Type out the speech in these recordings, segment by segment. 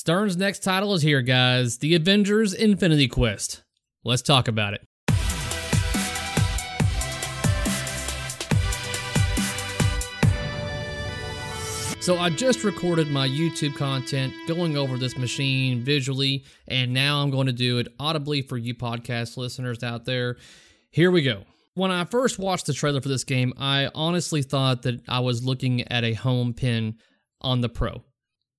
Stern's next title is here, guys The Avengers Infinity Quest. Let's talk about it. So I just recorded my YouTube content going over this machine visually, and now I'm going to do it audibly for you podcast listeners out there. Here we go. When I first watched the trailer for this game, I honestly thought that I was looking at a home pin on the Pro.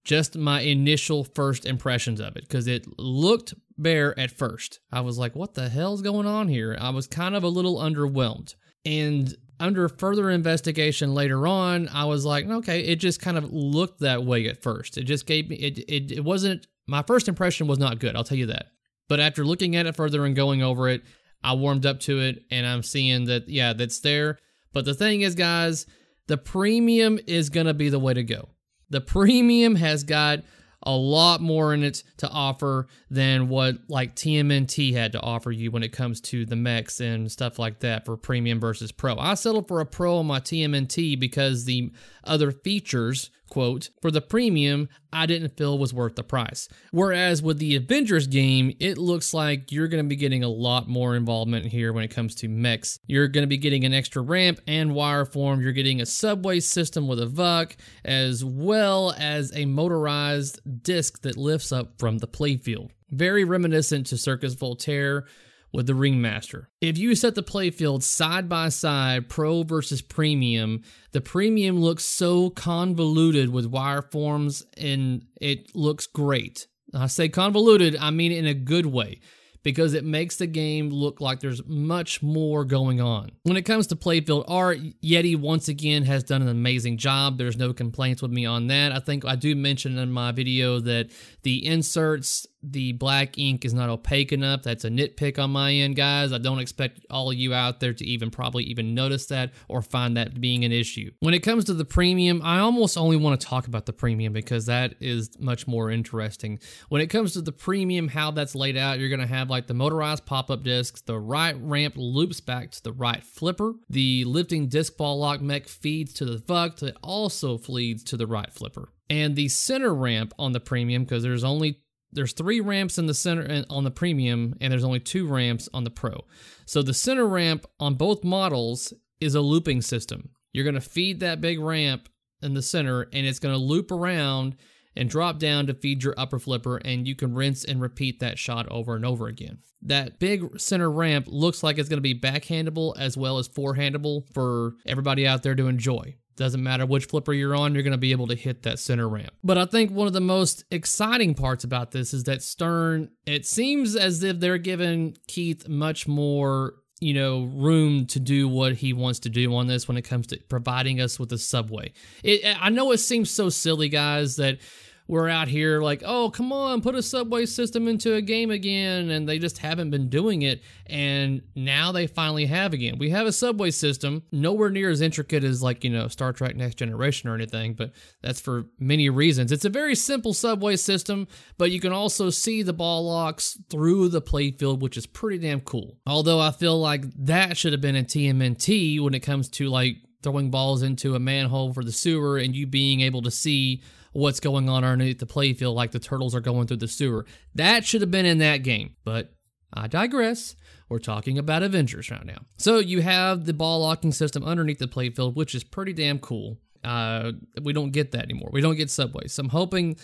Just my initial first impressions of it, because it looked bare at first. I was like, what the hell's going on here? I was kind of a little underwhelmed. And under further investigation later on, I was like, okay, it just kind of looked that way at first. It just gave me it it, it wasn't my first impression was not good, I'll tell you that. But after looking at it further and going over it, I warmed up to it and I'm seeing that yeah, that's there. But the thing is, guys, the premium is gonna be the way to go. The premium has got a lot more in it to offer than what like TMNT had to offer you when it comes to the mechs and stuff like that for premium versus pro. I settled for a pro on my TMNT because the other features, quote, for the premium I didn't feel was worth the price. Whereas with the Avengers game, it looks like you're going to be getting a lot more involvement here when it comes to mechs. You're going to be getting an extra ramp and wire form. You're getting a subway system with a VUK, as well as a motorized disc that lifts up from the playfield. Very reminiscent to Circus Voltaire with the Ringmaster. If you set the playfield side by side, Pro versus Premium, the Premium looks so convoluted with wire forms and it looks great. I say convoluted, I mean in a good way because it makes the game look like there's much more going on. When it comes to playfield art, Yeti once again has done an amazing job. There's no complaints with me on that. I think I do mention in my video that the inserts the black ink is not opaque enough. That's a nitpick on my end, guys. I don't expect all of you out there to even probably even notice that or find that being an issue. When it comes to the premium, I almost only want to talk about the premium because that is much more interesting. When it comes to the premium, how that's laid out, you're going to have like the motorized pop-up discs, the right ramp loops back to the right flipper, the lifting disc ball lock mech feeds to the VUK that also feeds to the right flipper. And the center ramp on the premium, because there's only there's three ramps in the center on the premium and there's only two ramps on the pro. So the center ramp on both models is a looping system. You're going to feed that big ramp in the center and it's going to loop around and drop down to feed your upper flipper and you can rinse and repeat that shot over and over again. That big center ramp looks like it's going to be backhandable as well as forehandable for everybody out there to enjoy doesn't matter which flipper you're on, you're going to be able to hit that center ramp. But I think one of the most exciting parts about this is that Stern, it seems as if they're giving Keith much more you know room to do what he wants to do on this when it comes to providing us with a subway it, i know it seems so silly guys that we're out here like, oh, come on, put a subway system into a game again. And they just haven't been doing it. And now they finally have again. We have a subway system, nowhere near as intricate as like, you know, Star Trek Next Generation or anything, but that's for many reasons. It's a very simple subway system, but you can also see the ball locks through the playfield, which is pretty damn cool. Although I feel like that should have been in TMNT when it comes to like throwing balls into a manhole for the sewer and you being able to see what's going on underneath the playfield like the turtles are going through the sewer. That should have been in that game, but I digress. We're talking about Avengers right now. So you have the ball locking system underneath the playfield, which is pretty damn cool. Uh, we don't get that anymore. We don't get subways. So I'm hoping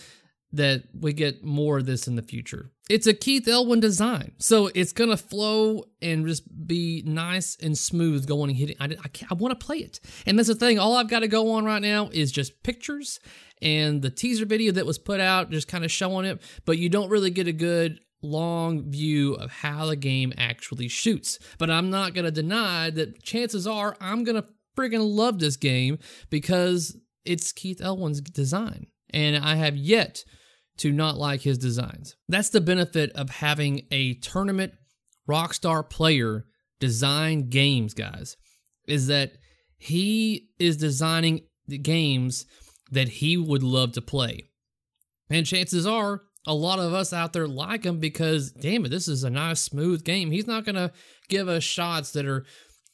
that we get more of this in the future. It's a Keith Elwin design, so it's gonna flow and just be nice and smooth going and hitting. I, I, I want to play it, and that's the thing. All I've got to go on right now is just pictures and the teaser video that was put out, just kind of showing it, but you don't really get a good long view of how the game actually shoots. But I'm not gonna deny that chances are I'm gonna friggin' love this game because it's Keith Elwin's design, and I have yet to not like his designs. That's the benefit of having a tournament rockstar player design games, guys, is that he is designing the games that he would love to play. And chances are a lot of us out there like him because, damn it, this is a nice, smooth game. He's not to give us shots that are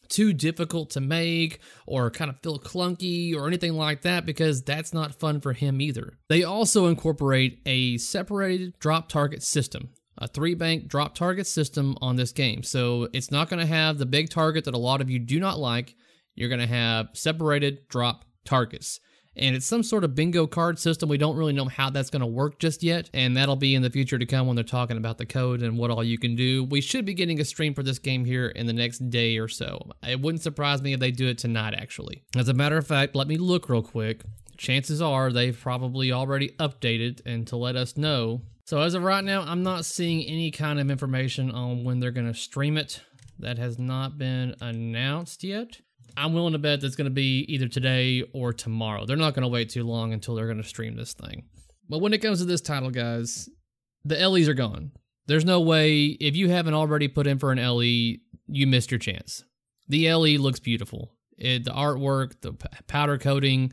too difficult to make or kind of feel clunky or anything like that because that's not fun for him either. They also incorporate a separated drop target system. A three bank drop target system on this game. So it's not going to have the big target that a lot of you do not like. You're going to have separated drop targets and it's some sort of bingo card system. We don't really know how that's going to work just yet, and that'll be in the future to come when they're talking about the code and what all you can do. We should be getting a stream for this game here in the next day or so. It wouldn't surprise me if they do it tonight, actually. As a matter of fact, let me look real quick. Chances are they've probably already updated and to let us know. So as of right now, I'm not seeing any kind of information on when they're going to stream it. That has not been announced yet. I'm willing to bet that's going to be either today or tomorrow. They're not going to wait too long until they're going to stream this thing. But when it comes to this title, guys, the LEs are gone. There's no way, if you haven't already put in for an LE, you missed your chance. The LE looks beautiful. It, the artwork, the powder coating,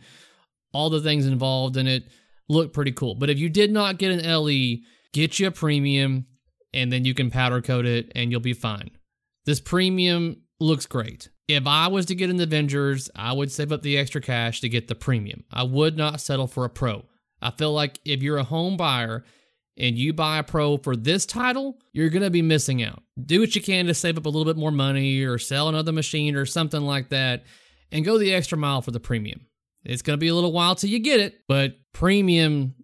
all the things involved in it look pretty cool. But if you did not get an LE, get you a premium and then you can powder coat it and you'll be fine. This premium looks great. If I was to get an Avengers, I would save up the extra cash to get the premium. I would not settle for a pro. I feel like if you're a home buyer and you buy a pro for this title, you're going to be missing out. Do what you can to save up a little bit more money or sell another machine or something like that and go the extra mile for the premium. It's going to be a little while till you get it, but premium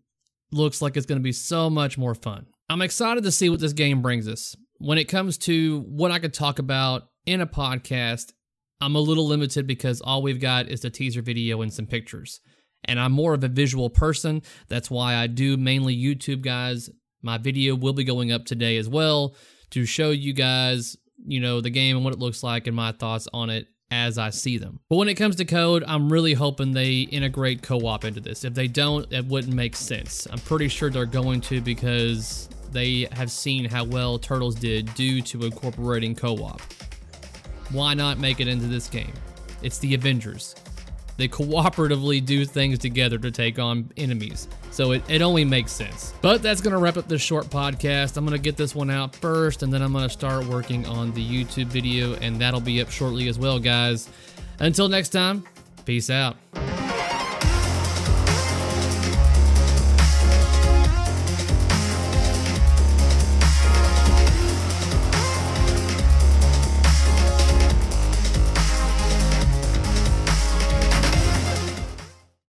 looks like it's going to be so much more fun. I'm excited to see what this game brings us. When it comes to what I could talk about in a podcast, I'm a little limited because all we've got is a teaser video and some pictures. And I'm more of a visual person. That's why I do mainly YouTube, guys. My video will be going up today as well to show you guys, you know, the game and what it looks like and my thoughts on it as I see them. But when it comes to code, I'm really hoping they integrate co-op into this. If they don't, it wouldn't make sense. I'm pretty sure they're going to because they have seen how well Turtles did due to incorporating co-op. Why not make it into this game? It's the Avengers. They cooperatively do things together to take on enemies. So it, it only makes sense. But that's going to wrap up this short podcast. I'm going to get this one out first, and then I'm going to start working on the YouTube video, and that'll be up shortly as well, guys. Until next time, peace out.